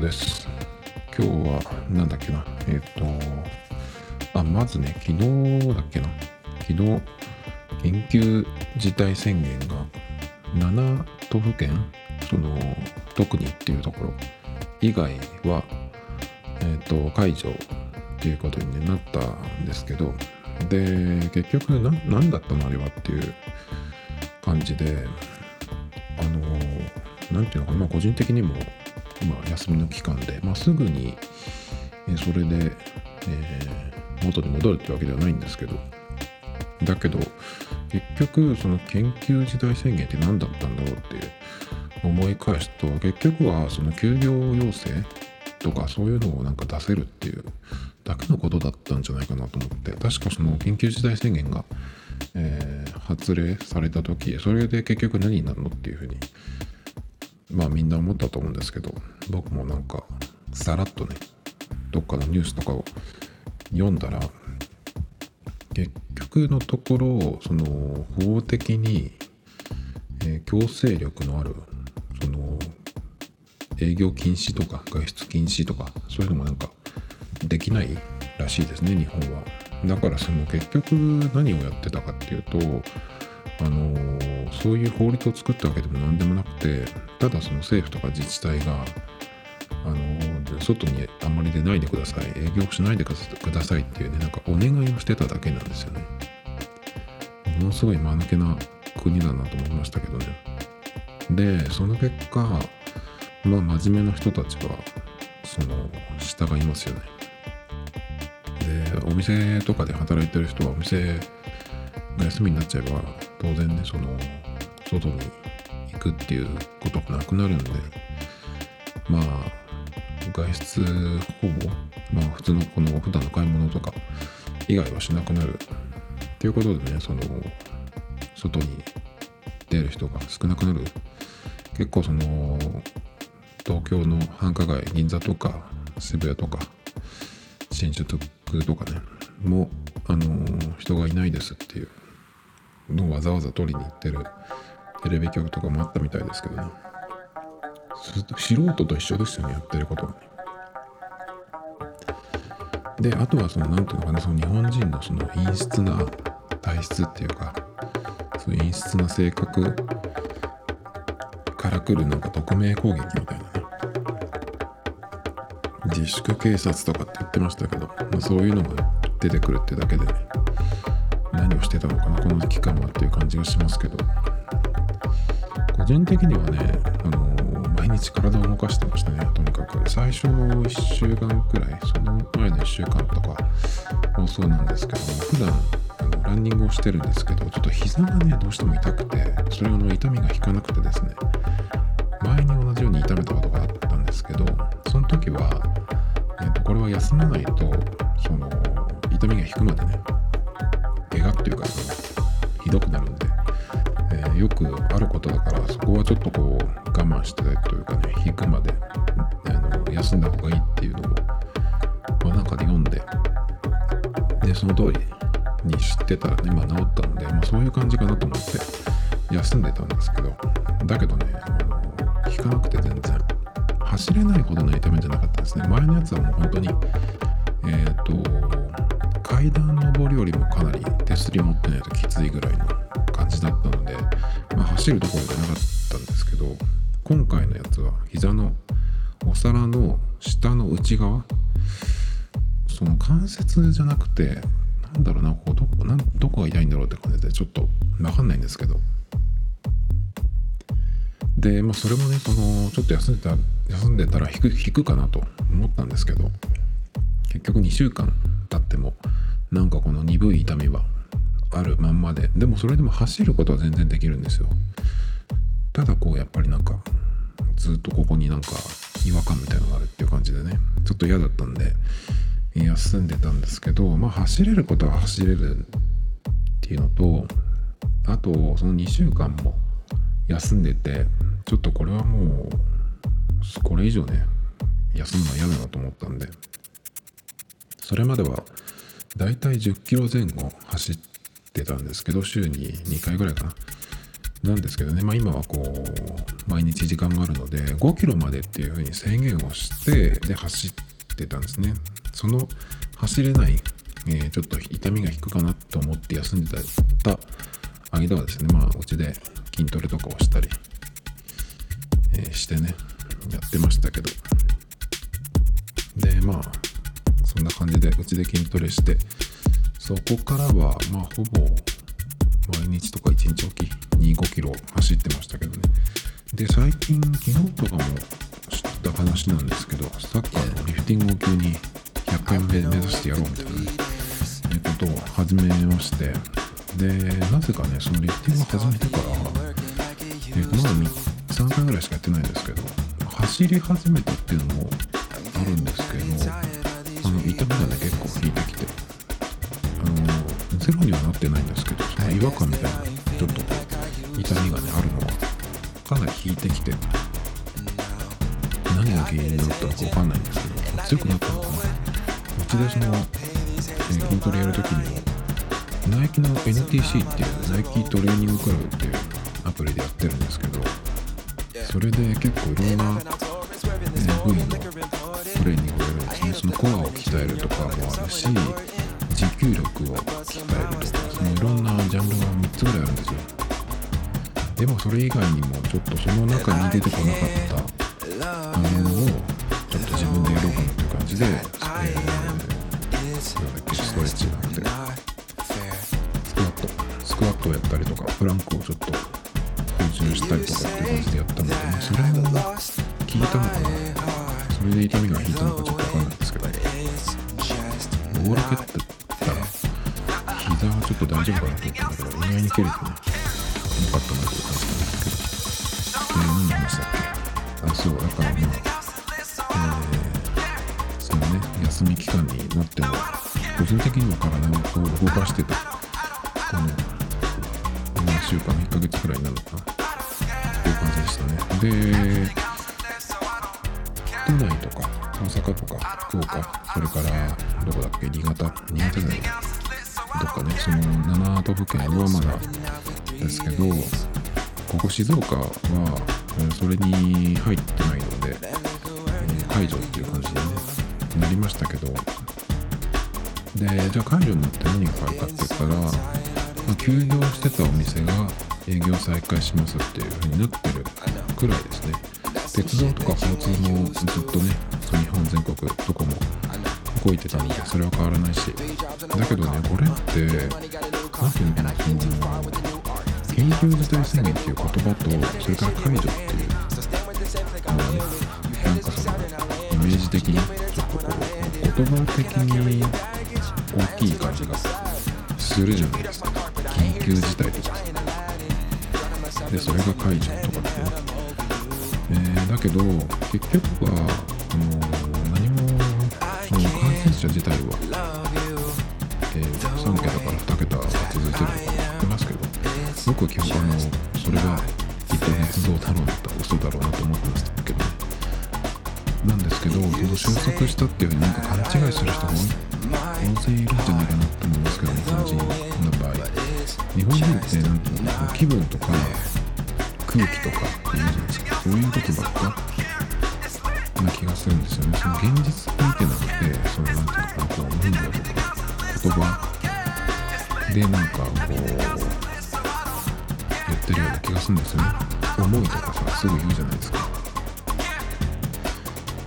です。今日は、なんだっけな？えっ、と、あ、まずね、昨日だっけな？昨日、緊急事態宣言が7都府県、その、特にっていうところ以外は、えっ、と、解除っていうことに、なったんですけど、で、結局な、なんだったの？あれはっていう感じで、あの、なんていうのかな、個人的にも、今、休みの期間で、まあ、すぐに、えそれで、えー元に戻るってわけではないんですけど、だけど、結局、その緊急事態宣言って何だったんだろうって思い返すと、結局は、その休業要請とか、そういうのをなんか出せるっていうだけのことだったんじゃないかなと思って、確かその緊急事態宣言が、えー発令された時、それで結局何になるのっていうふうに、まあみんな思ったと思うんですけど、僕もなんか、さらっとね、どっかのニュースとかを読んだら、結局のところ、その法的に、えー強制力のある、その営業禁止とか外出禁止とか、そういうのもなんかできないらしいですね、日本は。だからその結局何をやってたかっていうと、あのそういう法律を作ったわけでも何でもなくて、ただその政府とか自治体が、あの外にあんまり出ないでください、営業しないでくださいっていうね、なんかお願いをしてただけなんですよね。ものすごい間抜けな国だなと思いましたけどね。で、その結果、まあ真面目な人たちは、その、従いますよね。で、お店とかで働いてる人はお店が休みになっちゃえば、当然ね、その、外にくっていうことがなくなるんで、まあ、外出ほぼ、まあ普通のこの普段の買い物とか以外はしなくなるっていうことでね、その、外に出る人が少なくなる。結構その、東京の繁華街、銀座とか渋谷とか新宿とかね、もう、あの人がいないですっていうのをわざわざ取りに行ってるテレビ局とかもあったみたいですけどね。素人と一緒ですよね、やってることがね。で、あとはその、なんていうのかな、その日本人のその陰湿な体質っていうか、そういう陰湿な性格から来るなんか匿名攻撃みたいなね。自粛警察とかって言ってましたけど、まあ、そういうのが出てくるってだけでね、何をしてたのかな、この期間はっていう感じがしますけど、人的にはね、あの毎日体を動かしてましたね、とにかく。最初の1週間くらい、その前の1週間とかもそうなんですけど、普段あのランニングをしてるんですけど、ちょっと膝がね、どうしても痛くて、それあの痛みが引かなくてですね、前に同じように痛めたことがあったんですけど、その時は、えっとこれは休まないと、その痛みが引くまでね、怪我っていうか、ひどくなるはちょっとこう我慢してというかね、引くまであの休んだ方がいいっていうのを、まあ、なんかで読んで、で、その通りに知ってたらね、まあ、の関節じゃなくてなんだろうなこうどこなどこが痛いんだろうって感じでちょっと分かんないんですけど。で、まあ、それもねそのちょっと休んでた休んでたら引く引くかなと思ったんですけど結局2週間経ってもなんかこの鈍い痛みはあるまんまででもそれでも走ることは全然できるんですよ。ただこうやっぱりなんかずっとここになんか違和感みたいのがあるっていう感じでねちょっと嫌だったんで休んでたんですけどまあ走れることは走れるっていうのとあとその2週間も休んでてちょっとこれはもうこれ以上ね休むのは嫌だなと思ったんでそれまではだいたい10キロ前後走ってたんですけど週に2回ぐらいかな。なんですけどね、まあ、今はこう毎日時間があるので5キロまでっていうふうに制限をしてで走ってたんですね。その走れない、えー、ちょっと痛みが引くかなと思って休んでた間はですねまあうちで筋トレとかをしたり、えー、してねやってましたけど。でまあそんな感じでうちで筋トレしてそこからはまあほぼ毎日とか1日おきに5キロ走ってましたけどね。で最近昨日とかも知った話なんですけどサッカーのリフティングを急に100回目目指してやろうみたいなねいうことを始めまして。でなぜかねそのリフティングを始めてからえー、とまだ3回ぐらいしかやってないんですけど走り始めたっていうのもあるんですけどあの痛みがね結構引いてきてあのゼロにはなってないんですけどその違和感みたいなちょっとこう痛みがねあるのはかなり引いてきて何が原因だったのか分かんないんですけど強くなったのかちでその、えー、筋トレやるときにもナイキの NTC っていうナイキトレーニングクラブっていうアプリでやってるんですけどそれで結構いろんな、えー、部位のトレーニングをやるんですね。そのコアを鍛えるとかもあるし持久力を鍛えるとかそのいろんなジャンルが3つぐらいあるんですよ。でもそれ以外にもちょっとその中に出てこなかった7都府県はまだですけどここ静岡はそれに入ってないので解除っていう感じに、ね、なりましたけど。でじゃあ解除になって何が変わるかって言ったら、ま、休業してたお店が営業再開しますっていう風になってるくらいですね。鉄道とか交通もずっとね日本全国どこも動いてたのでそれは変わらないし。だけどねこれって何ていうのかなその緊急事態宣言っていう言葉とそれから解除っていうのはねなんかそのイメージ的にちょっとこう言葉的に大きい感じがするじゃないですか。緊急事態とかでそれが解除とかってね、えー、だけど結局はあの何もその感染者自体は、が続いてるとか言ってます。けど僕は基本あのそれが一体捏造だろうなと嘘だろうなと思ってましたけどなんです。けどその収束したっていうふうになんか勘違いす。る人が大勢いるんじゃないかなと思います。けど日本人の場合日本人ってなんていうの気分とか空気とかって言うじゃないです。かそういうことばっかな気がす。るんです。よねその現実見てなくてそのなんていうのかなこう文章とか言葉でなんかこう言ってるような気がするんですよね。思いとかさすぐ言うじゃないですか。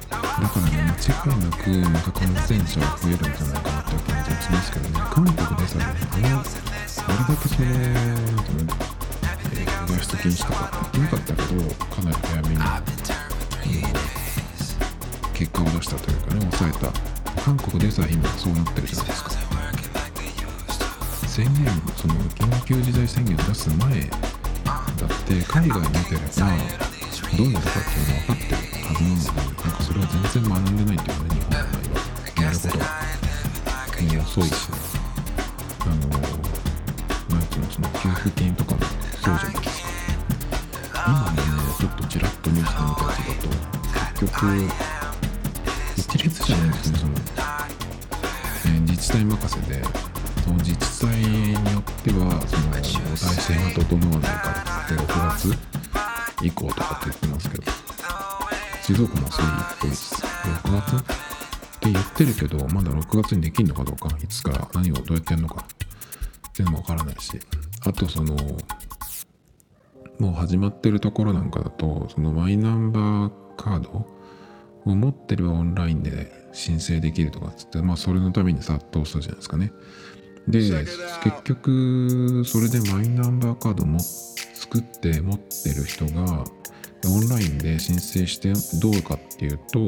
だからね間違いなくまた感染者が増えるんじゃないかなっていう感じがしますけどね。韓国でさねあのあれだけそのなんていうのえー、外出禁止とか言ってなかったけどかなり早めに、結果を出したというかね抑えた。韓国でさ今そうなってるじゃないですか。宣言その緊急事態宣言を出す前だって海外見てればどういうことかっていうのは分かってるはずなのになんかそれは全然学んでないっていうね日本の場合はやることが、え遅いしあのなんていうのその給付金とかもそうじゃないですか今ねちょっとちらっとニュース見たやつだと結局一律じゃないですねその、えー、自治体任せでその自治体によってはその体制が整わないからで6月以降とかって言ってますけど静岡もそういうっぽいです6月って言ってるけどまだ6月にできるのかどうかいつから何をどうやってやるのかっていうのもわからないしあとそのもう始まってるところなんかだとそのマイナンバーカードを持ってるオンラインで申請できるとかっつってまあそれのために殺到したじゃないですかね。で結局それでマイナンバーカードも作って持ってる人がオンラインで申請してどうかっていうと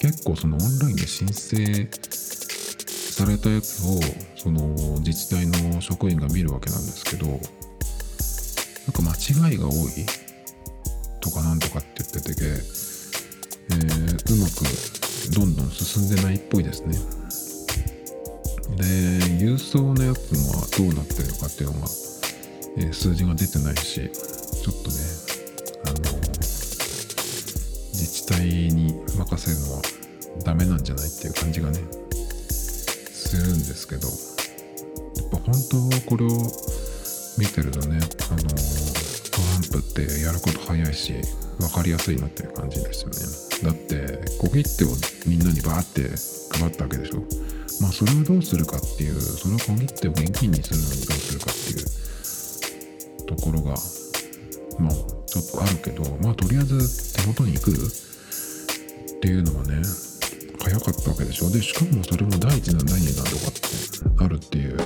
結構そのオンラインで申請されたやつをその自治体の職員が見るわけなんですけどなんか間違いが多い？とかなんとかって言ってて、えー、うまくどんどん進んでないっぽいですね。で郵送のやつもどうなってるかっていうのが、えー、数字が出てないしちょっとねあの自治体に任せるのはダメなんじゃないっていう感じがねするんですけどやっぱ本当これを見てるとねあのトランプってやること早いし分かりやすいなっていう感じですよね。だって小切手をみんなにバーって配ったわけでしょ。まあそれをどうするかっていうその小切手を現金にするのにどうするかっていうところがまあちょっとあるけどまあとりあえず手元に来るっていうのはね早かったわけでしょ。でしかもそれも第一弾第二弾とかってあるっていう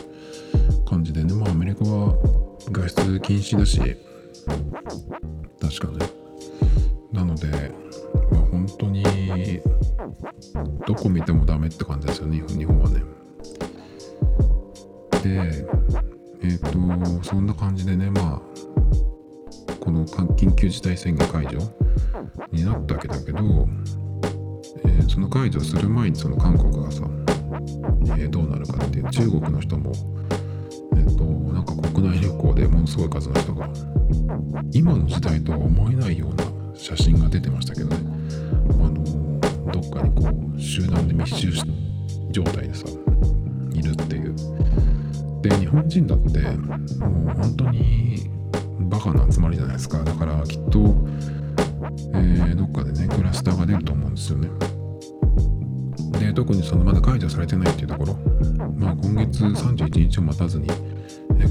感じでね。まあアメリカは外出禁止だし確かね。なので、まあ、本当にどこ見てもダメって感じですよね日本はね。でえっ、ー、とそんな感じでねまあこの緊急事態宣言解除になったわけだけど、えー、その解除する前にその韓国がさ、えー、どうなるかっていう中国の人もえっ、となんか国内旅行でものすごい数の人が今の時代とは思えないような写真が出てましたけどね。あのどっかにこう集団で密集状態でさいるっていう。で日本人だってもう本当にバカな集まりじゃないですか。だからきっと、えー、どっかでねクラスターが出ると思うんですよね。で特にそのまだ解除されてないっていうところ。まあ今月31日を待たずに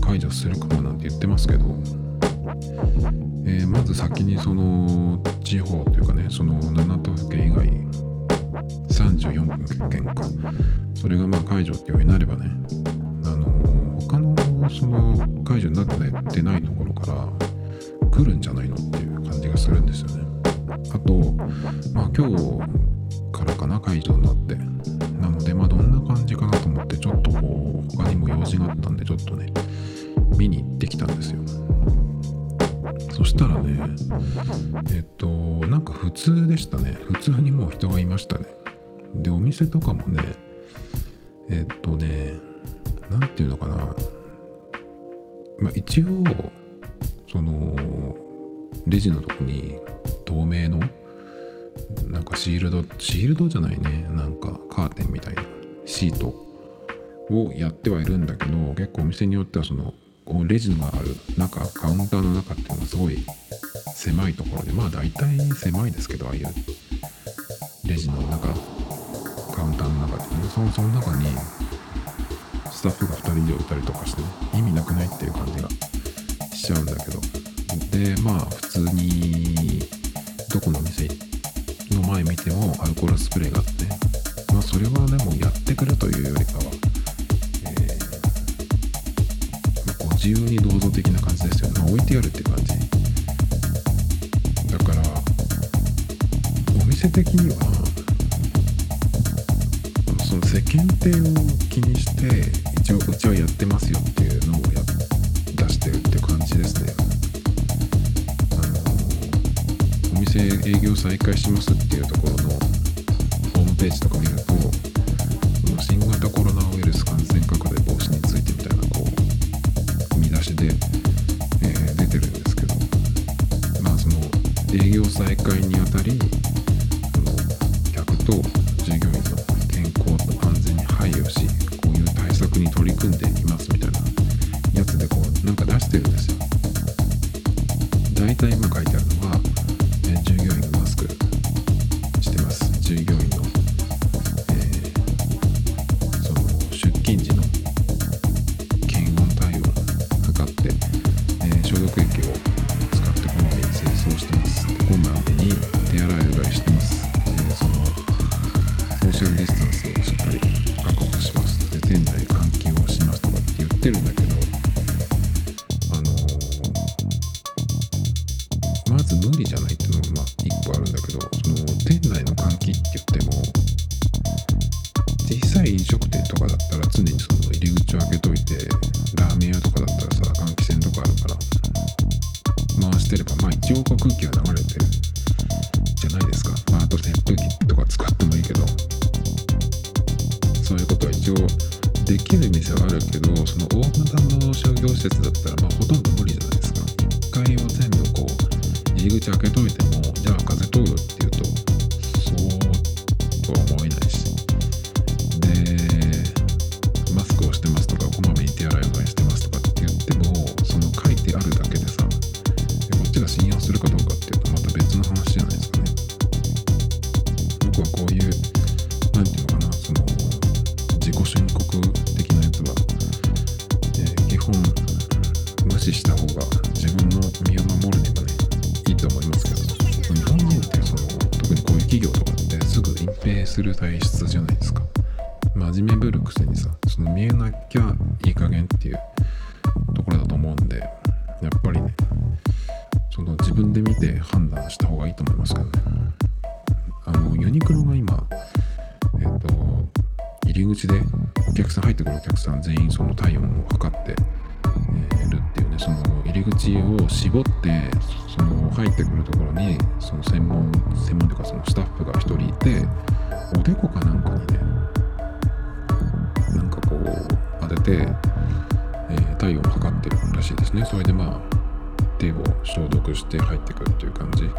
解除するかもなんて言ってますけど。えー、まず先にその地方というかねその7都府県以外34県か。それがまあ解除っていうようになればねあの他のその解除になってないところから来るんじゃないのっていう感じがするんですよね。あとまあ今日からかな解除になって店とかもねえっとね何て言うのかな。まあ一応そのレジのとこに透明のなんかシールドシールドじゃないね。なんかカーテンみたいなシート。をやってはいるんだけど結構お店によってはそのこうレジのある中カウンターの中っていうのはすごい狭いところでまあ大体狭いですけどああいうレジの中。カウンターの中で、そのその中にスタッフが2人で置いたりとかして、ね、意味なくないっていう感じがしちゃうんだけど。でまあ普通にどこの店の前見てもアルコールスプレーがあって。まあそれはねもうやってくるというよりかはえ、ご自由に銅像的な感じですよね。置いてあるって感じ。だからお店的にはの世間体を気にして一応うちはやってますよっていうのをや出してるって感じですね。あのお店営業再開しますっていうところのホームページとか見ると自分で見て判断した方がいいと思いますけどね。あのユニクロが今えっ、と入り口でお客さん入ってくるお客さん全員その体温を測って、えーるっていうねその入り口を絞ってその入ってくるところにその専門専門というかそのスタッフが一人いておでこかなんかにねなんかこう当てて、えー体温を測ってるらしいですね。それでまあ手を消毒して入ってくるっていう感じ。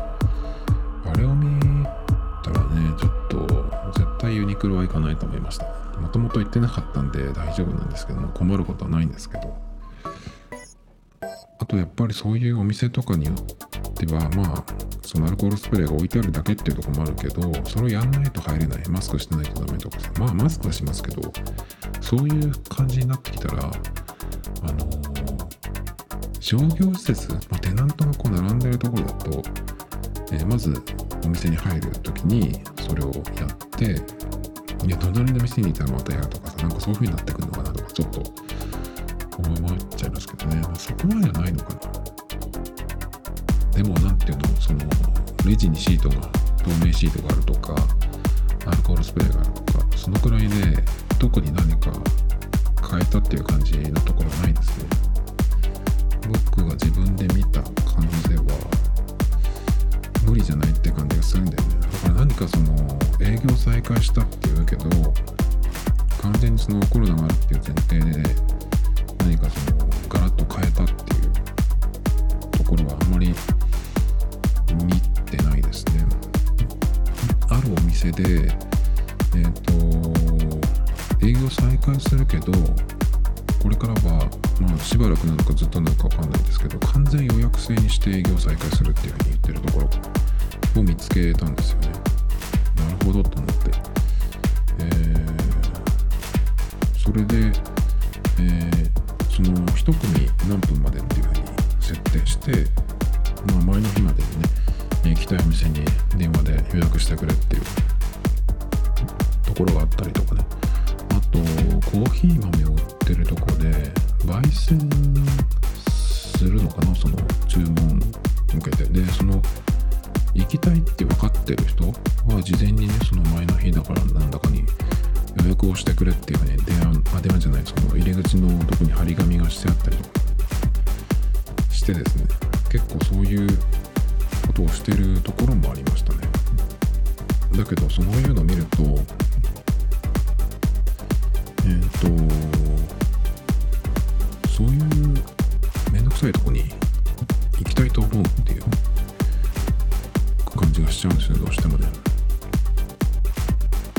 あれを見たらねちょっと絶対ユニクロは行かないと思いました。もともと行ってなかったんで大丈夫なんですけども困ることはないんですけど。あとやっぱりそういうお店とかによってはまあそのアルコールスプレーが置いてあるだけっていうとこもあるけどそれをやんないと入れない。マスクしてないとダメとかまあマスクはしますけどそういう感じになってきたらあの商業施設、まあ、テナントがこう並んでるところだと、えーまずお店に入るときにそれをやっていや隣の店にいたらまたやるとかさなんかそういう風になってくるのかなとかちょっと思っちゃいますけどね、まあ、そこまではないのかな。でもなんていうのそのレジにシートが透明シートがあるとかアルコールスプレーがあるとかそのくらいで特に何か変えたっていう感じのところはないですね。僕が自分で見た感じでは無理じゃないって感じがするんだよね。だから何かその営業再開したっていうけど完全にそのコロナがあるっていう前提で何かそのガラッと変えたっていうところはあんまり見てないですね。あるお店でえっ、と営業再開するけどこれからは、まあ、しばらくなのかずっとなのかわかんないですけど完全予約制にして営業再開するっていうふうに言ってるところを見つけたんですよね。なるほどと思って。えーそれで、えーその一組何分までっていうふうに設定して、まあ、前の日までにね行きたいお店に電話で予約してくれっていうところがあったりとかね。あとコーヒー豆を売ってるとこで焙煎するのかなその注文向けてでその行きたいって分かってる人は事前にねその前の日だからなんだかに予約をしてくれっていうふうに電話あ電話じゃないその入り口のとこに張り紙がしてあったりとかしてですね。結構そういうことをしてるところもありましたね。だけどそういうの見るとえっ、とそういうめんどくさいとこに行きたいと思うっていう感じがしちゃうんですよどうしてもね。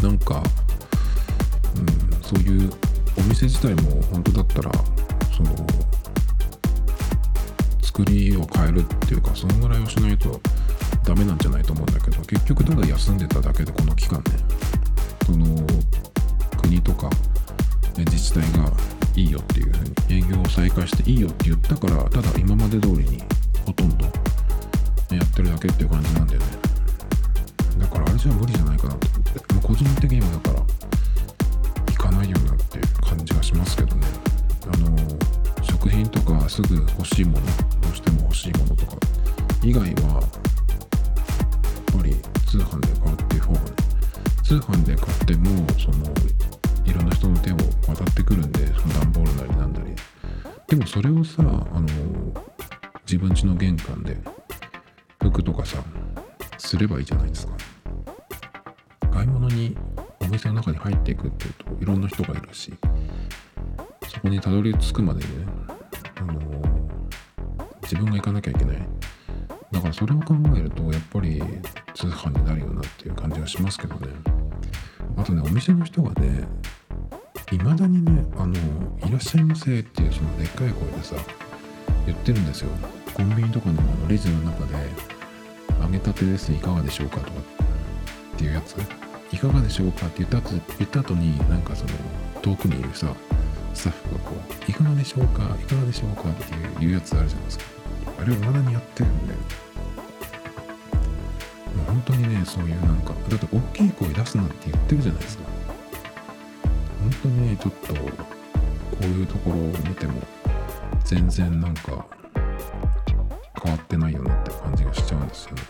なんか、うん、そういうお店自体も本当だったらその作りを変えるっていうかそのぐらいをしないとダメなんじゃないと思うんだけど結局ただ休んでただけでこの期間ねその国とか自治体がいいよっていうふうに営業を再開していいよって言ったからただ今まで通りにほとんどやってるだけっていう感じなんだよね。だからあれじゃ無理じゃないかなと思って。もう個人的にもだから行かないよなっていう感じがしますけどね。あの食品とかすぐ欲しいものどうしても欲しいものとか以外はやっぱり通販で買うっていう方がね通販で買ってもそのいろんな人の手を渡ってくるんでその段ボールなりなんなり。でもそれをさあの自分家の玄関で服とかさすればいいじゃないですか。買い物にお店の中に入っていくっていうといろんな人がいるしそこにたどり着くまでにねあの自分が行かなきゃいけない。だからそれを考えるとやっぱり通販になるよなっていう感じがしますけどね。あとねお店の人がねいまだにねあの「いらっしゃいませ」っていうそのでっかい声でさ言ってるんですよ。コンビニとかのあのレジの中で「揚げたてですねいかがでしょうか?」とかっていうやついかがでしょうか？って言った後言った後になんかその遠くにいるさスタッフがこう「いかがでしょうか？いかがでしょうか?」っていうやつあるじゃないですか。あれをまだにやってるんでもう本当にねそういうなんかだって大きい声出すなって言ってるじゃないですか。本当にねちょっとこういうところを見ても全然なんか変わってないよなって感じがしちゃうんですよね。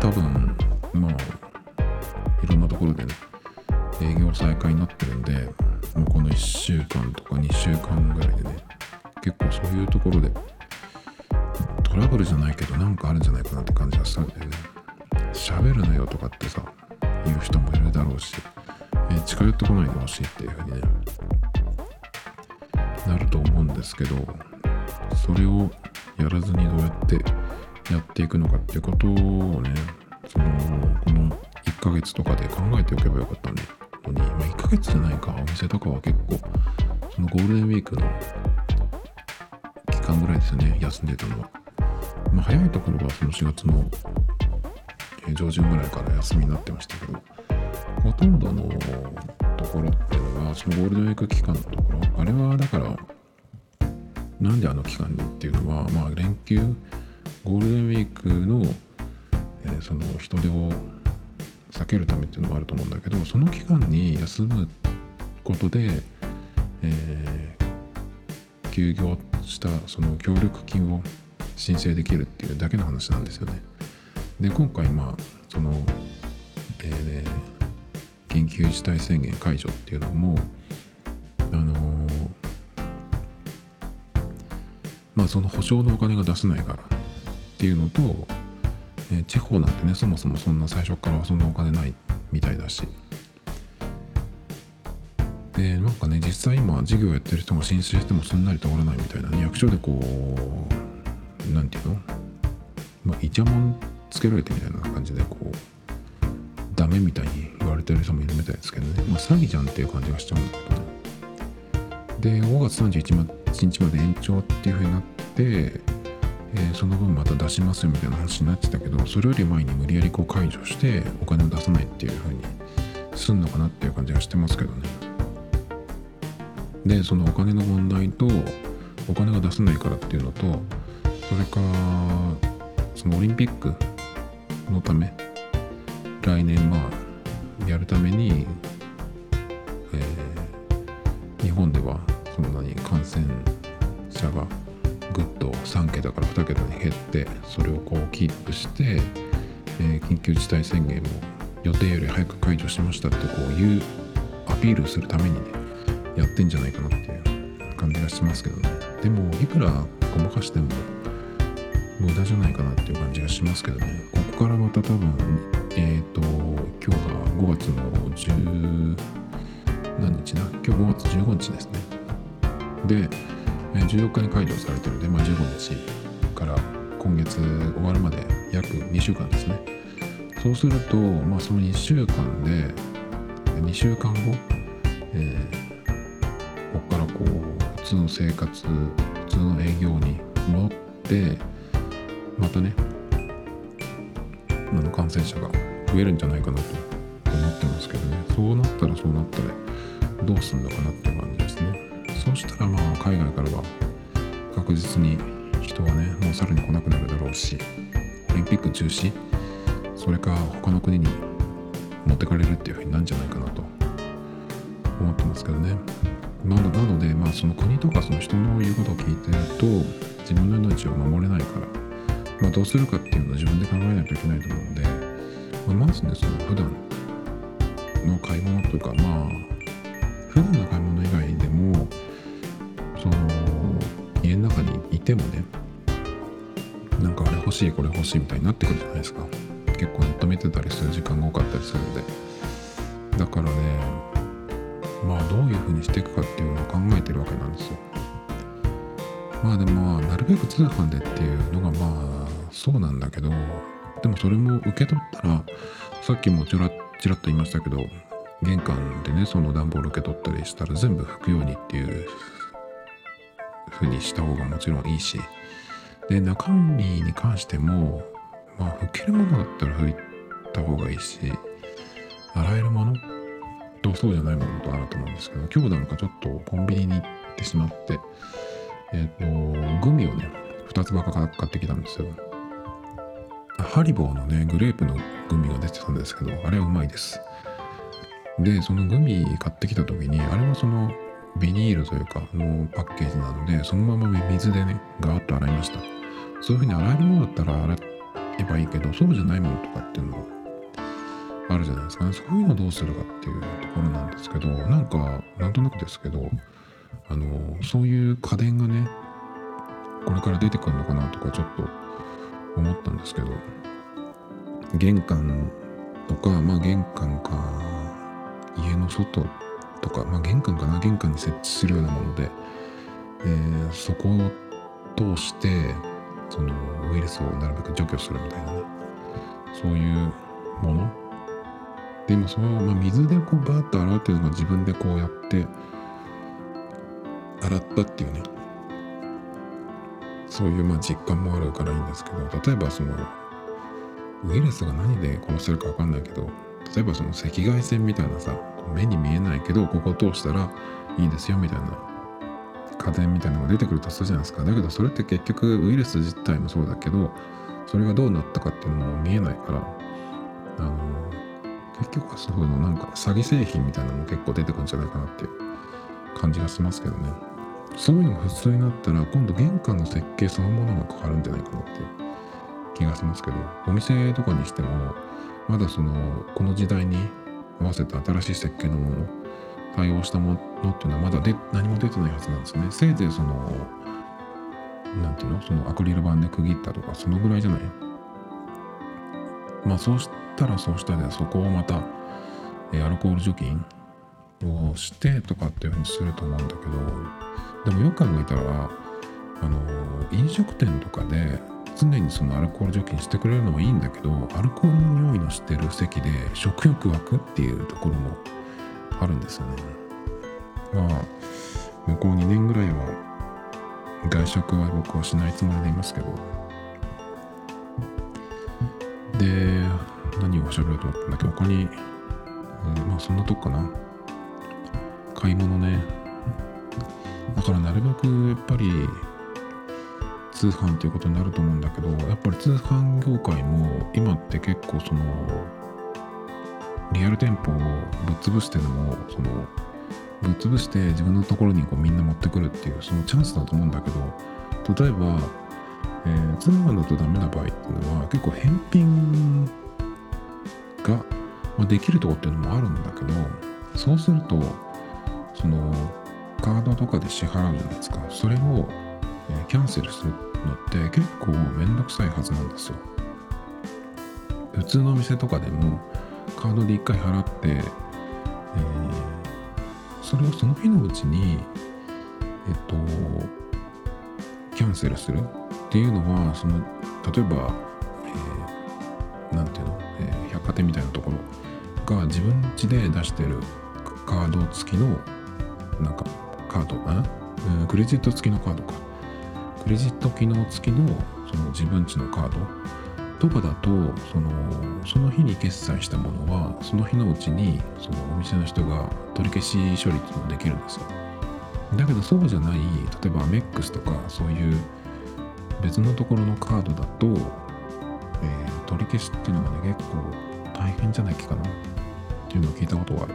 多分まあいろんなところでね営業再開になってるんでもうこの1週間とか2週間ぐらいでね結構そういうところでトラブルじゃないけどなんかあるんじゃないかなって感じがするんだよね。喋るなよとかってさ言う人もいるだろうし、えー近寄ってこないでほしいっていう風にねなると思うんですけどそれをやらずにどうやってやっていくのかっていうことをねそのこの1ヶ月とかで考えておけばよかったのに、まあ、1ヶ月じゃないか。お店とかは結構そのゴールデンウィークの期間ぐらいですよね。休んでたのは、まあ、早いところはその4月の上旬ぐらいから休みになってましたけどほとんどのところっていうのはそのゴールデンウィーク期間のところあれはだからなんであの期間にっていうのはまあ連休ゴールデンウィークの、えーその人手を避けるためっていうのもあると思うんだけどその期間に休むことで、えー休業したその協力金を申請できるっていうだけの話なんですよね。で今回まあその、えー緊急事態宣言解除っていうのもあのーまあその保証のお金が出せないからっていうのと、えー地方なんてねそもそもそんな最初からそんなお金ないみたいだしでなんかね実際今事業やってる人が申請してもすんなり通らないみたいなね役所でこうなんていうの？まあイチャモンつけられてみたいな感じでこうダメみたいに言われてる人もいるみたいですけどね、まあ、詐欺じゃんっていう感じがしちゃうんだけどね。で5月31日まで延長っていう風になって、えーその分また出しますみたいな話になってたけどそれより前に無理やりこう解除してお金を出さないっていう風にすんのかなっていう感じがしてますけどね。でそのお金の問題とお金が出せないからっていうのとそれからそのオリンピックのため来年まあやるために、えー日本ではそんなに感染者がぐっと3桁から2桁に減ってそれをこうキープして、えー緊急事態宣言も予定より早く解除しましたってこういうアピールするためにねやってんじゃないかなっていう感じがしますけどね。でもいくらごまかしても無駄じゃないかなっていう感じがしますけどね。ここからまた多分えっ、と今日が5月の10何日だ今日5月15日ですね。で14日に解除されてるんで、まあ、15日から今月終わるまで約2週間ですね。そうすると、まあ、その2週間で2週間後、えーここからこう普通の生活普通の営業に戻ってまたねあの感染者が増えるんじゃないかなと思ってますけどね。そうなったらそうなったらどうすんのかなっていう感じですね。そうしたらまあ海外からは確実に人はねもうさらに来なくなるだろうしオリンピック中止それか他の国に持ってかれるっていうふうになるんじゃないかなと思ってますけどね。なのなのでまあその国とかその人の言うことを聞いてると自分の命を守れないから、まあ、どうするかっていうのは自分で考えないといけないと思うんで、まあ、まずねその普段の買い物というかまあ普段の買い物以外でもその家の中にいてもねなんかあれ欲しいこれ欲しいみたいになってくるじゃないですか。結構ネット見てたりする時間が多かったりするんで。だからねまあどういうふうにしていくかっていうのを考えてるわけなんですよ。まあでもなるべく通販でっていうのがまあそうなんだけどでもそれも受け取ったらさっきもちらちらっと言いましたけど玄関でねその段ボール受け取ったりしたら全部拭くようにっていうふうにした方がもちろんいいしで中身に関してもまあ拭けるものだったら拭いた方がいいし洗えるものとそうじゃないものとあると思うんですけど今日なんかちょっとコンビニに行ってしまってえっ、ー、とグミをね2つばか買ってきたんですよ。ハリボーのねグレープのグミが出てたんですけどあれはうまいです。でそのグミ買ってきた時にあれはそのビニールというかのパッケージなのでそのまま水でねガーッと洗いました。そういうふうに洗えるものだったら洗えばいいけどそうじゃないものとかっていうのもあるじゃないですか。ねそういうのどうするかっていうところなんですけどなんかなんとなくですけどあのそういう家電がねこれから出てくるのかなとかちょっと思ったんですけど玄関とかまあ玄関か家の外とかまあ玄関かな玄関に設置するようなもので、えー、そこを通してそのウイルスをなるべく除去するみたいなねそういうもの。で今その、まあ、水でこうバーッと洗うっていうのが自分でこうやって洗ったっていうねそういうまあ実感もあるからいいんですけど例えばそのウイルスが何で殺せるか分かんないけど例えばその赤外線みたいなさ目に見えないけどここを通したらいいですよみたいな家電みたいなのが出てくるとするじゃないですか。だけどそれって結局ウイルス自体もそうだけどそれがどうなったかっていうのも見えないからあの結局はそういうのなんか詐欺製品みたいなのも結構出てくるんじゃないかなっていう感じがしますけどね。そういうのが普通になったら今度玄関の設計そのものが変わるんじゃないかなって気がしますけどお店とかにしてもまだそのこの時代に合わせた新しい設計のもの対応したものっていうのはまだで何も出てないはずなんですね。せいぜいそのなんていうのそのアクリル板で区切ったとかそのぐらいじゃない。まあそうしたらそうしたでそこをまた、アルコール除菌をしてとかっていうふうにすると思うんだけどでもよく考えたらあの飲食店とかで常にそのアルコール除菌してくれるのはいいんだけどアルコールの匂いのしてる席で食欲湧くっていうところもあるんですよね。まあ向こう2年ぐらいは外食は僕はしないつもりでいますけど。で何を喋ろうと思ったんだっけ？他に、うん、まあそんなとこかな。買い物ね。だからなるべくやっぱり通販っていうことになると思うんだけどやっぱり通販業界も今って結構そのリアル店舗をぶっ潰してでもそのぶっ潰して自分のところにこうみんな持ってくるっていうそのチャンスだと思うんだけど例えば、えー、通販だとダメな場合っていうのは結構返品が、まあ、できるとこっていうのもあるんだけどそうするとそのカードとかで支払うじゃないですか？それを、え、キャンセルするのって結構めんどくさいはずなんですよ。普通のお店とかでもカードで1回払って、えー、それをその日のうちにえっとキャンセルするっていうのはその例えば、えー、ていうの、えー、百貨店みたいなところが自分家で出してるカード付きのなんかカードあ、クレジット付きのカードか。クレジット機能付きのその自分ちのカード？とかだとそのその日に決済したものはその日のうちにそのお店の人が取り消し処理っていうのもできるんですよ。だけどそうじゃない例えばアメックスとかそういう別のところのカードだと、えー、取り消しっていうのがね結構大変じゃないかな？っていうのを聞いたことがある。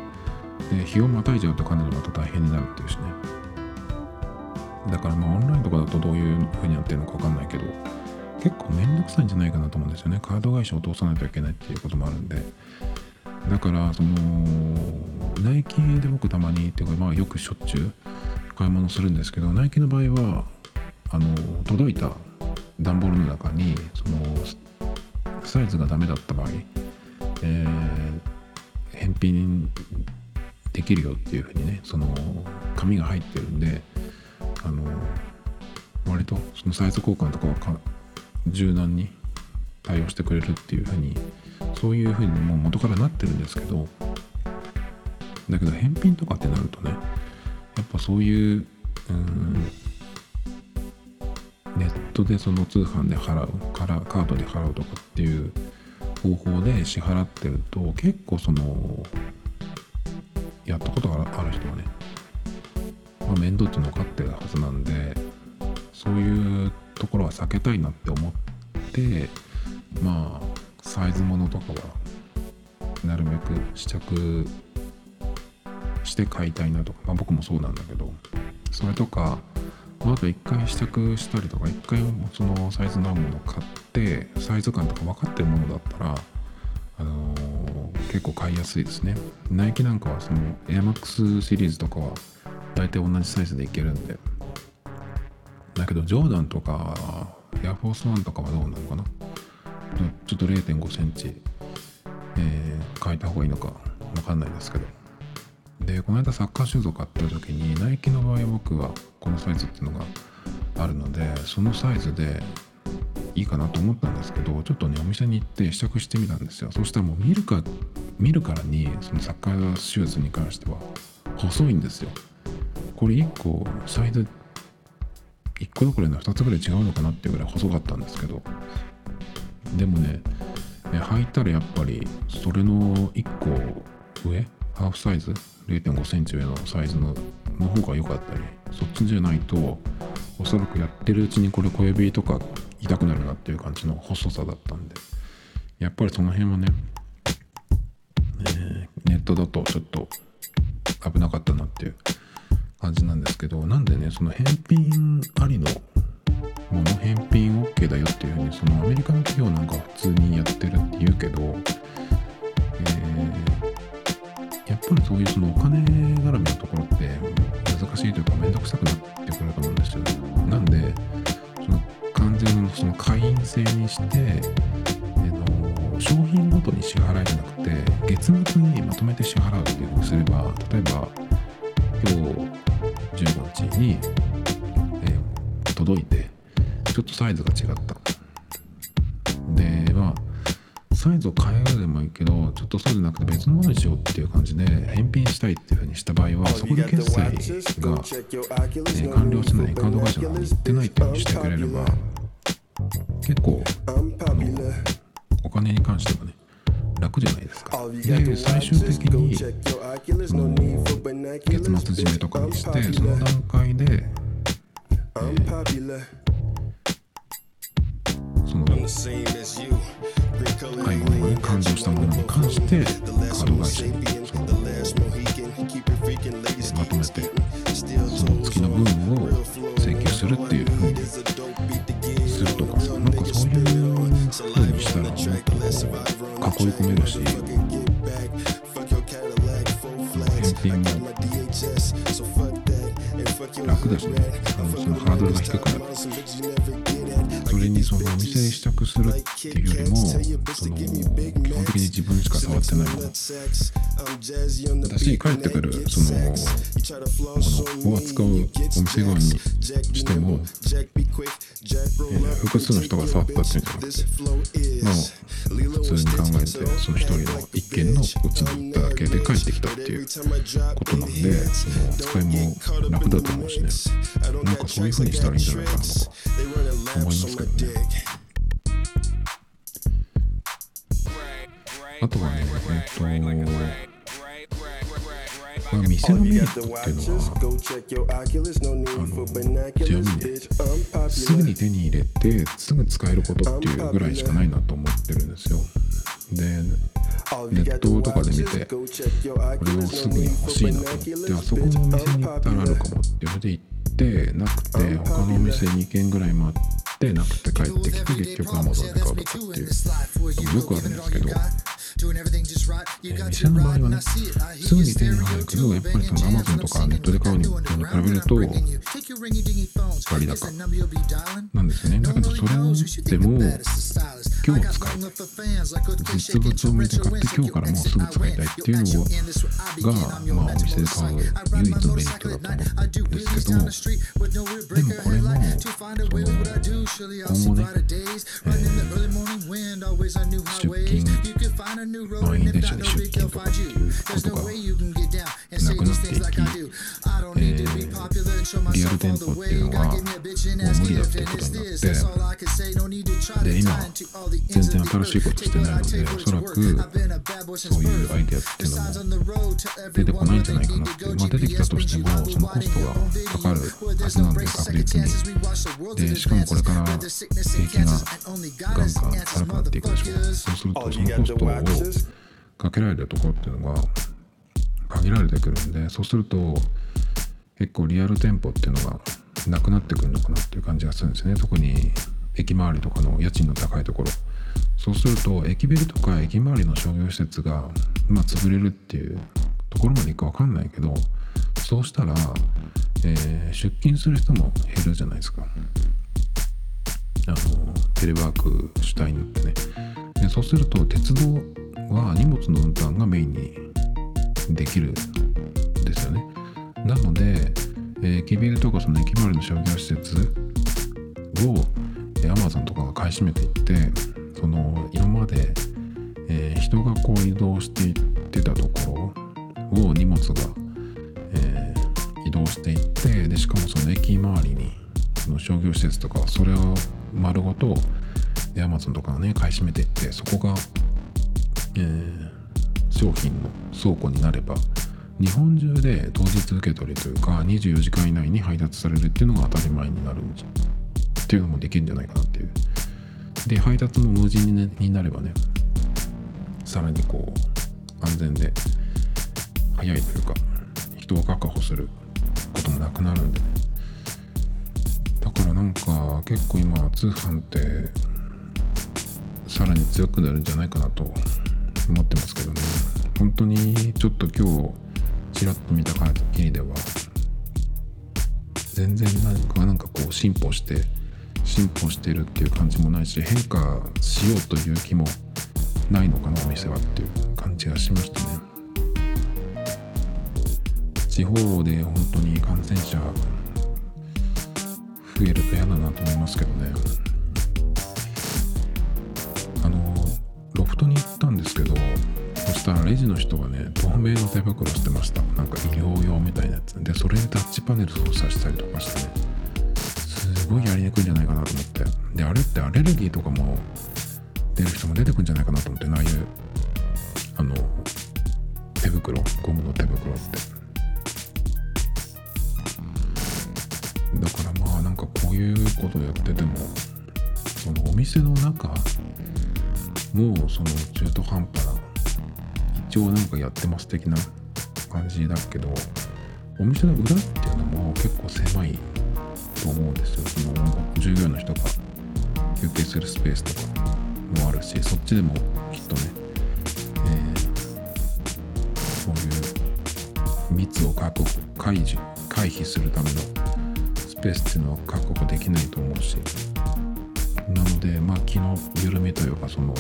で日をまたいじゃうとかなりまた大変になるっていうしね。だからまあオンラインとかだとどういう風にやってるのか分かんないけど結構めんどくさいんじゃないかなと思うんですよね。カード会社を通さないといけないっていうこともあるんで。だからそのナイキで僕たまにっていうかまあよくしょっちゅう買い物するんですけどナイキの場合はあの届いた段ボールの中にそのサイズがダメだった場合、えー、返品できるよっていうふうにねその紙が入ってるんであの割とそのサイズ交換とかは柔軟に対応してくれるっていうふうにそういうふうにもう元からなってるんですけどだけど返品とかってなるとねやっぱそういううネットでその通販で払うからカードで払うとかっていう方法で支払ってると結構そのやったことがある人はね、まあ、面倒っていうの分かってるはずなんでそういうところは避けたいなって思ってまあサイズものとかはなるべく試着して買いたいなとか、まあ、僕もそうなんだけどそれとかあと1回試着したりとか1回そのサイズの合うものを買ってサイズ感とか分かってるものだったら、あのー、結構買いやすいですね。ナイキなんかはその AirMax シリーズとかは大体同じサイズでいけるんで。だけどジョーダンとかエアフォースワンとかはどうなのかな。ちょっと0 5センチ、え、変えた方がいいのか分かんないですけど。でこの間サッカーシューズを買った時にナイキの場合僕はこのサイズっていうのがあるのでそのサイズでいいかなと思ったんですけどちょっとねお店に行って試着してみたんですよ。そしたらもう見るか見るからにそのサッカーシューズに関しては細いんですよ。これ1個サイズ1個どころの2つぐらい違うのかなっていうぐらい細かったんですけど。でもね履いたらやっぱりそれの1個上ハーフサイズ0.5センチ上のサイズのの方が良かったりそっちじゃないとおそらくやってるうちにこれ小指とか痛くなるなっていう感じの細さだったんでやっぱりその辺はね、えー、ネットだとちょっと危なかったなっていう感じなんですけどなんでねその返品ありのもの返品 OK だよっていうふうにそのアメリカの企業なんか普通にやってるって言うけど、えー、やっぱりそういうそのお金絡みのところって難しいというか面倒くさくなってくると思うんですよね。なんで完全にその会員制にして、えー、商品ごとに支払いじゃなくて月末にまとめて支払うっていうふうにすれば例えば今日15日に、えー、届いてちょっとサイズが違った。でまあサイズを変えるでもいいけどちょっとそうじゃなくて別のものにしようっていう感じで返品したいっていうふうにした場合はそこで決済が、えー、完了してないカード会社の方に行ってないっていうふうにしてくれれば結構あのお金に関してはね楽じゃないですか。で最終的に月末締めとかにしてその段階で、えー、その買い物に完了したものに関してカード会社にこう囲い込めるし。返品も楽だしねあのそのハードルが低くなる。それにそのお店で試着くするっていうよりもその基本的に自分しか触ってないもの。だし帰ってくるそのものを扱うお店側にしても、えー、複数の人が触ったっていうんじゃなくてまあ普通に考えてその一人の一軒のうちに行っただけで帰ってきたっていうことなんでその扱いも楽だと思うしね。なんかそういう風にしたらいいんじゃないかなと思いますけどね。あとはねえっ、とまあ、店のメリットっていうのはあのちなみにねすぐに手に入れてすぐ使えることっていうぐらいしかないなと思ってるんですよ。でネットとかで見てこれをすぐに欲しいなと思ってあそこのお店に行ったらあるかもっていうので行ってなくて他のお店2軒ぐらい回ってなくて帰ってきて結局 Amazon で買うとかっていう。よくあるんですけどえー、店の場合はね、すぐに手に入るけど、やっぱりその Amazon とかネットで買うのに比べると、割高なんですよね。だけど、それを持っても、今日使う。実物を見て買って、今日からもうすぐ使いたいっていうのが、まあ、お店で買う唯一のメリットだと思うんですけど、でもこれも、その、今後ね、えー、出勤満員電車で出勤とかっていうことがなくなっていき、えー、リアル店舗っていうのはもう無理だっていうことになってで今全然新しいことしてないのでおそらくそういうアイデアっていうのも出てこないんじゃないかなってまあ出てきたとしてもそのコストがかかるはずなんで確実に。でしかもこれから景気がガンガン悪くなっていくでしょう。そうするとそのコストをかけられるところっていうのが限られてくるんでそうすると結構リアル店舗っていうのがなくなってくるのかなっていう感じがするんですね。特に駅周りとかの家賃の高いところ。そうすると駅ビルとか駅周りの商業施設がまあ潰れるっていうところまでいくか分かんないけどそうしたら、えー、出勤する人も減るじゃないですか。あのテレワーク主体になってね。でそうすると鉄道は荷物の運搬がメインにできるんですよね。なので、えー、駅ビルとかその駅周りの商業施設を、えー、Amazon とかが買い占めていってその今まで、えー、人がこう移動していってたところを荷物が、えー、移動していってでしかもその駅周りにその商業施設とかそれを丸ごと Amazon とかがね買い占めていってそこがえー、商品の倉庫になれば日本中で当日受け取りというか24時間以内に配達されるっていうのが当たり前になるっていうのもできるんじゃないかなっていう。で配達も無人に,、ね、になればねさらにこう安全で早いというか人を確保することもなくなるんでね。だからなんか結構今通販ってさらに強くなるんじゃないかなと思ってますけどね。本当にちょっと今日ちらっと見た限りでは。全然何かなんかこう進歩して進歩してるっていう感じもないし変化しようという気もないのかなお店はっていう感じがしましたね。地方で本当に感染者増えると嫌だなと思いますけどね。レジの人がね透明の手袋してました。なんか医療用みたいなやつ。でそれでタッチパネル操作したりとかしてね。すごいやりにくいんじゃないかなと思って。であれってアレルギーとかも出る人も出てくんじゃないかなと思って。ああいうあの手袋。ゴムの手袋って。だからまあなんかこういうことやっててもそのお店の中もうその中途半端な一応なんかやってます的な感じだけどお店の裏っていうのも結構狭いと思うんですよ。その従業員の人が休憩するスペースとかもあるしそっちでもきっとね、えー、そういう密を確保回避回避するためのスペースっていうのは確保できないと思うし。なのでまあ気の緩めというかその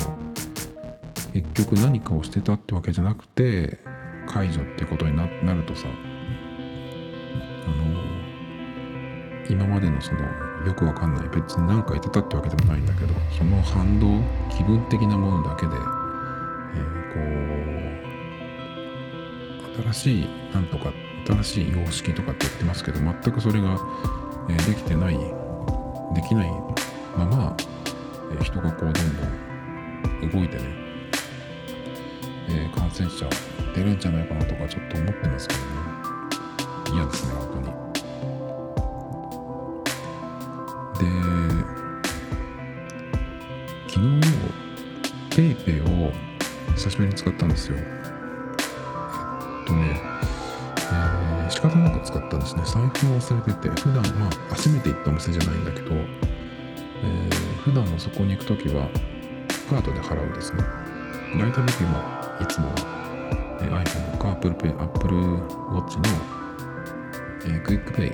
結局何かをしてたってわけじゃなくて解除ってことになるとさあの今までのそのよくわかんない別に何か言ってたってわけでもないんだけどその反動気分的なものだけで、えー、こう新しいなんとか新しい様式とかって言ってますけど全くそれが、えー、できてないできないまま、えー、人がこうどんどん動いてね、えー、感染者出るんじゃないかなとかちょっと思ってますけどね。嫌ですね本当に。で昨日 PayPay を久しぶりに使ったんですよ。えっとね、えー、仕方なく使ったんですね。財布を忘れてて普段まあ初めて行ったお店じゃないんだけど、えー、普段もそこに行く時はカードで払うんですね。大体僕今いつも、えー、iPhone とか Apple Pay Apple Watch の、えー、 QUICPay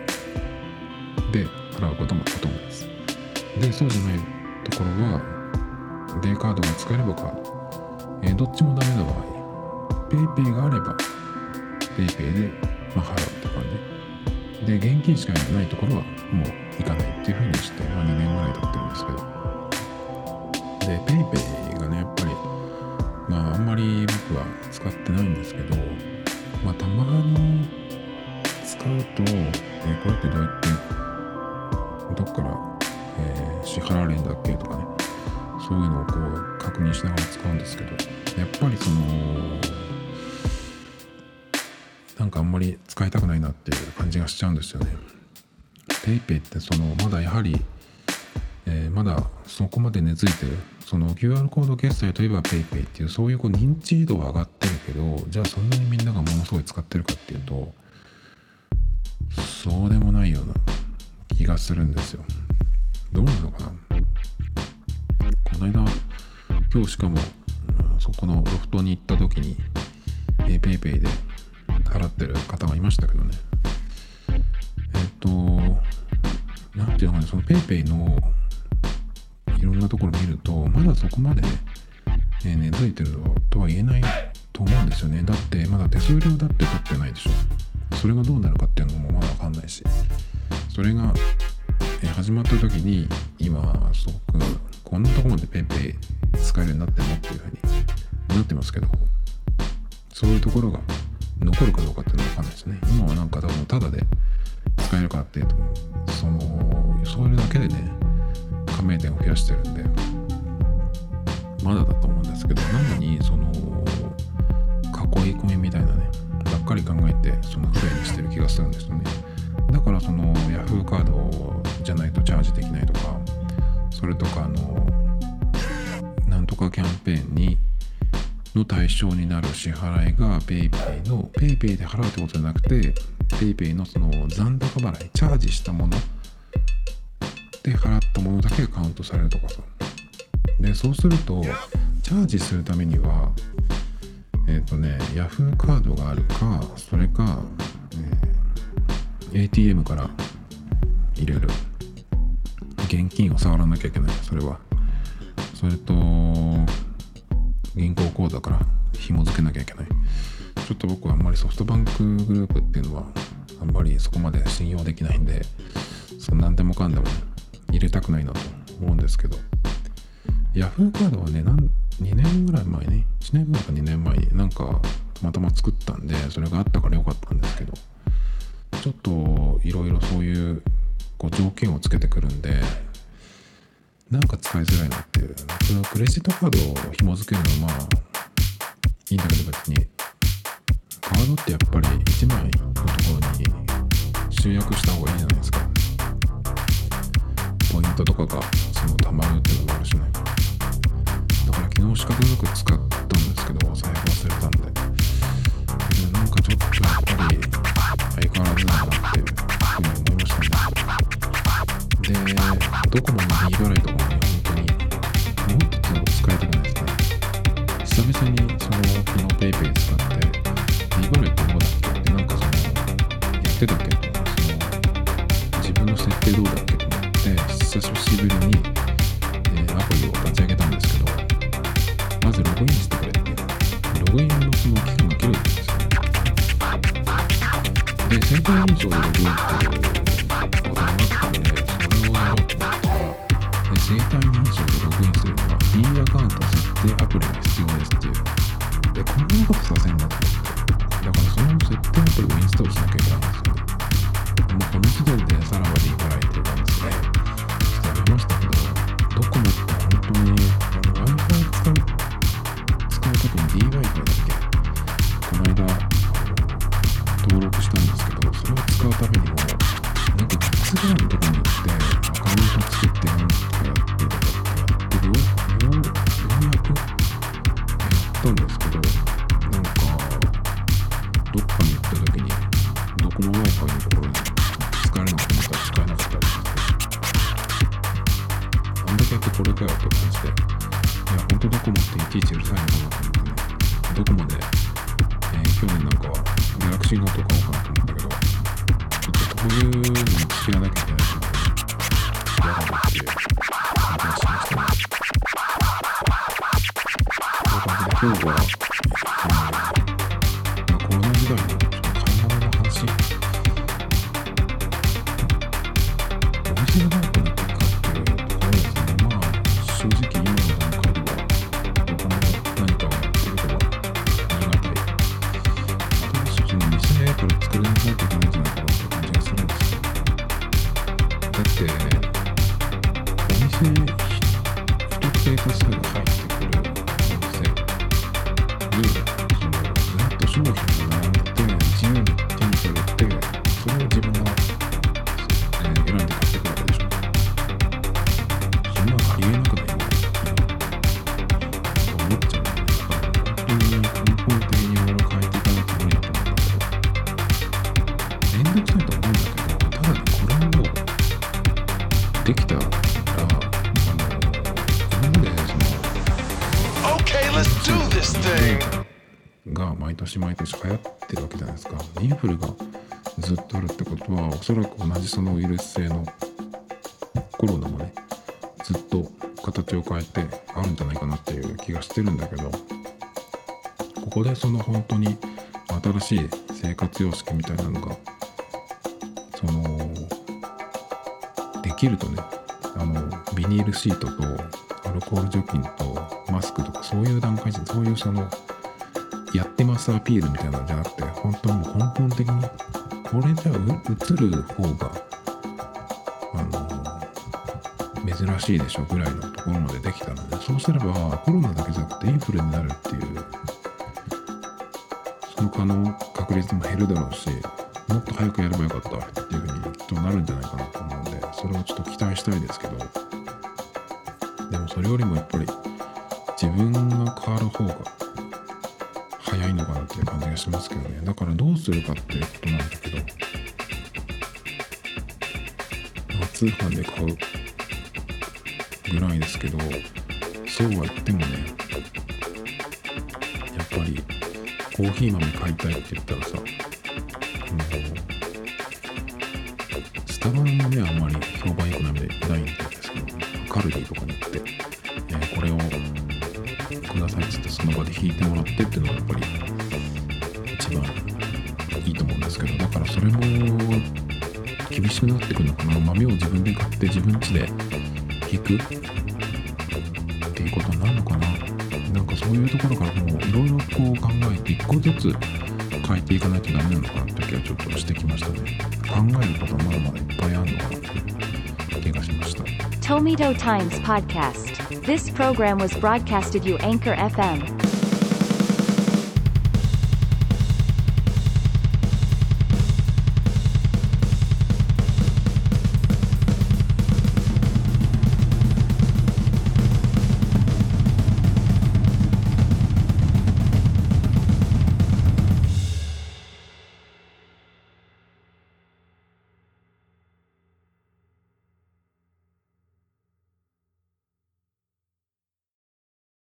で払うこともほとんどです。で、そうじゃないところは、 d カードが使えればカード。えー、どっちもダメな場合、PayPay があれば、PayPay で、まあ、払うって感じ。で、現金しかないところはもう行かないっていうふうにして、まあ、2年ぐらい経ってるんですけど。で、PayPay がね、やっぱり、まあ、あんまり僕は使ってないんですけど、まあ、たまに使うと、えー、これってどうやってどっから、えー、支払われるんだっけとかねそういうのをこう確認しながら使うんですけどやっぱりそのなんかあんまり使いたくないなっていう感じがしちゃうんですよね。PayPay ってそのまだやはり、えー、まだそこまで根付いてるその QR コード決済といえば PayPay っていうそういうこう認知度は上がってるけどじゃあそんなにみんながものすごい使ってるかっていうとそうでもないような気がするんですよ。どうなのかな？この間、今日しかも、そこのロフトに行った時に、PayPay で払ってる方がいましたけどね。えっと、なんていうのかね、その PayPay のいろんなところ見ると、まだそこまでね、え根付いてるとは言えないと思うんですよね。だって、まだ手数料だって取ってないでしょ。それがどうなるかっていうのもまだわかんないし。それが、え始まった時に今すごくこんなとこまで PayPay 使えるようになってもっていうふうになってますけどそういうところが残るかどうかっていうのは分かんないですね今はなんか多分タダで使えるかっていうとそのそういうだけでね加盟店を増やしてるんでまだだと思うんですけどなのにその囲い込みみたいなねばっかり考えてその不便にしてる気がするんですよね。だからその Yahoo カードじゃないとチャージできないとかそれとかあのなんとかキャンペーンにの対象になる支払いが PayPay の PayPay で払うってことじゃなくて PayPay のその残高払いチャージしたもので払ったものだけがカウントされるとかさ。でそうするとチャージするためにはえっ、ー、とね Yahoo カードがあるかそれか、えー ATM から入れる現金を触らなきゃいけないそれは。それと銀行口座から紐付けなきゃいけない。ちょっと僕はあんまりソフトバンクグループっていうのはあんまりそこまで信用できないんでそんなんでもかんでも入れたくないなと思うんですけど。Yahoo カードはねなん2年ぐらい前に1年前か2年前になんかたまたま作ったんでそれがあったからよかったんですけど。ちょっといろいろそういうこう条件をつけてくるんでなんか使いづらいなっていう。そのクレジットカードを紐付けるのはまあいいんだけど別に。カードってやっぱり1枚のところに集約した方がいいじゃないですか。ポイントとかがその溜まるっていうのもあるしねだから昨日仕方なく使ったんですけど財布忘れたんででなんかちょっとやっぱり相変わらずだなっていうふうに思いましたね。で、ドコモの D 払いとかもね、本当にもっと使いたくないですね。久々にその昨日 PayPay 使って、D 払いってどうだっけ？ってなんかその、やってたけ？ど、その、自分の設定どうだっけ？と思って、久しぶりに、えー、アプリを立ち上げたんですけど、まずログインしてくれって、ログインのその期間が切れてるんですよ。で、先輩認証でログインっていうボタあって、それをやろうと思って、生体認証でログインするのは、E アカウント設定アプリが必要ですっていう。で、こんなことさせんなと思って。だからその設定アプリをインストールしなきゃいけないんですよ。もうこの時点でさらばでいかないてるじですね。ましたけどドコモって本当に Wi-Fi 使う使うときに DWi-Fi だっけ？この間だって、お店に不特定多数が入ってくるお店。に、そのずっと商品流行ってるわけじゃないですか。インフルがずっとあるってことは、おそらく同じそのウイルス性のコロナもね、ずっと形を変えてあるんじゃないかなっていう気がしてるんだけど、ここでその本当に新しい生活様式みたいなのが、その、できるとね、あの、ビニールシートとアルコール除菌とマスクとかそういう段階で、そういうその、ってますアピールみたいなのじゃなくて、本当にもう根本的に、これじゃ映る方が、あの、珍しいでしょぐらいのところまでできたので、そうすればコロナだけじゃなくてインフルになるっていう、その可能確率も減るだろうし、もっと早くやればよかったっていうふうにきっとなるんじゃないかなと思うんで、それをちょっと期待したいですけど、でもそれよりもやっぱり自分が変わる方が早いのかなっていう感じがしますけどね。だからどうするかっていうことなんだけど、まあ、通販で買うぐらいですけど、そうは言ってもね、やっぱりコーヒー豆買いたいって言ったらさ、スタバの豆はあんまり評判良くないんでないんですけど、カルディとかに行って、ださいっつってその場で引いてもらってっていうのがやっぱり一番いいと思うんですけどだからそれも厳しくなってくるのかな。豆を自分で買って自分家で引く。っていうことになるのかな。なんかそういうところからもういろいろこう考えて一個ずつ変えていかないとダメなのかなって気はちょっとしてきましたね。考えることはまだまだいっぱいあるのかなって気がしました。Tomito Times Podcast. This program was broadcasted you Anchor FM.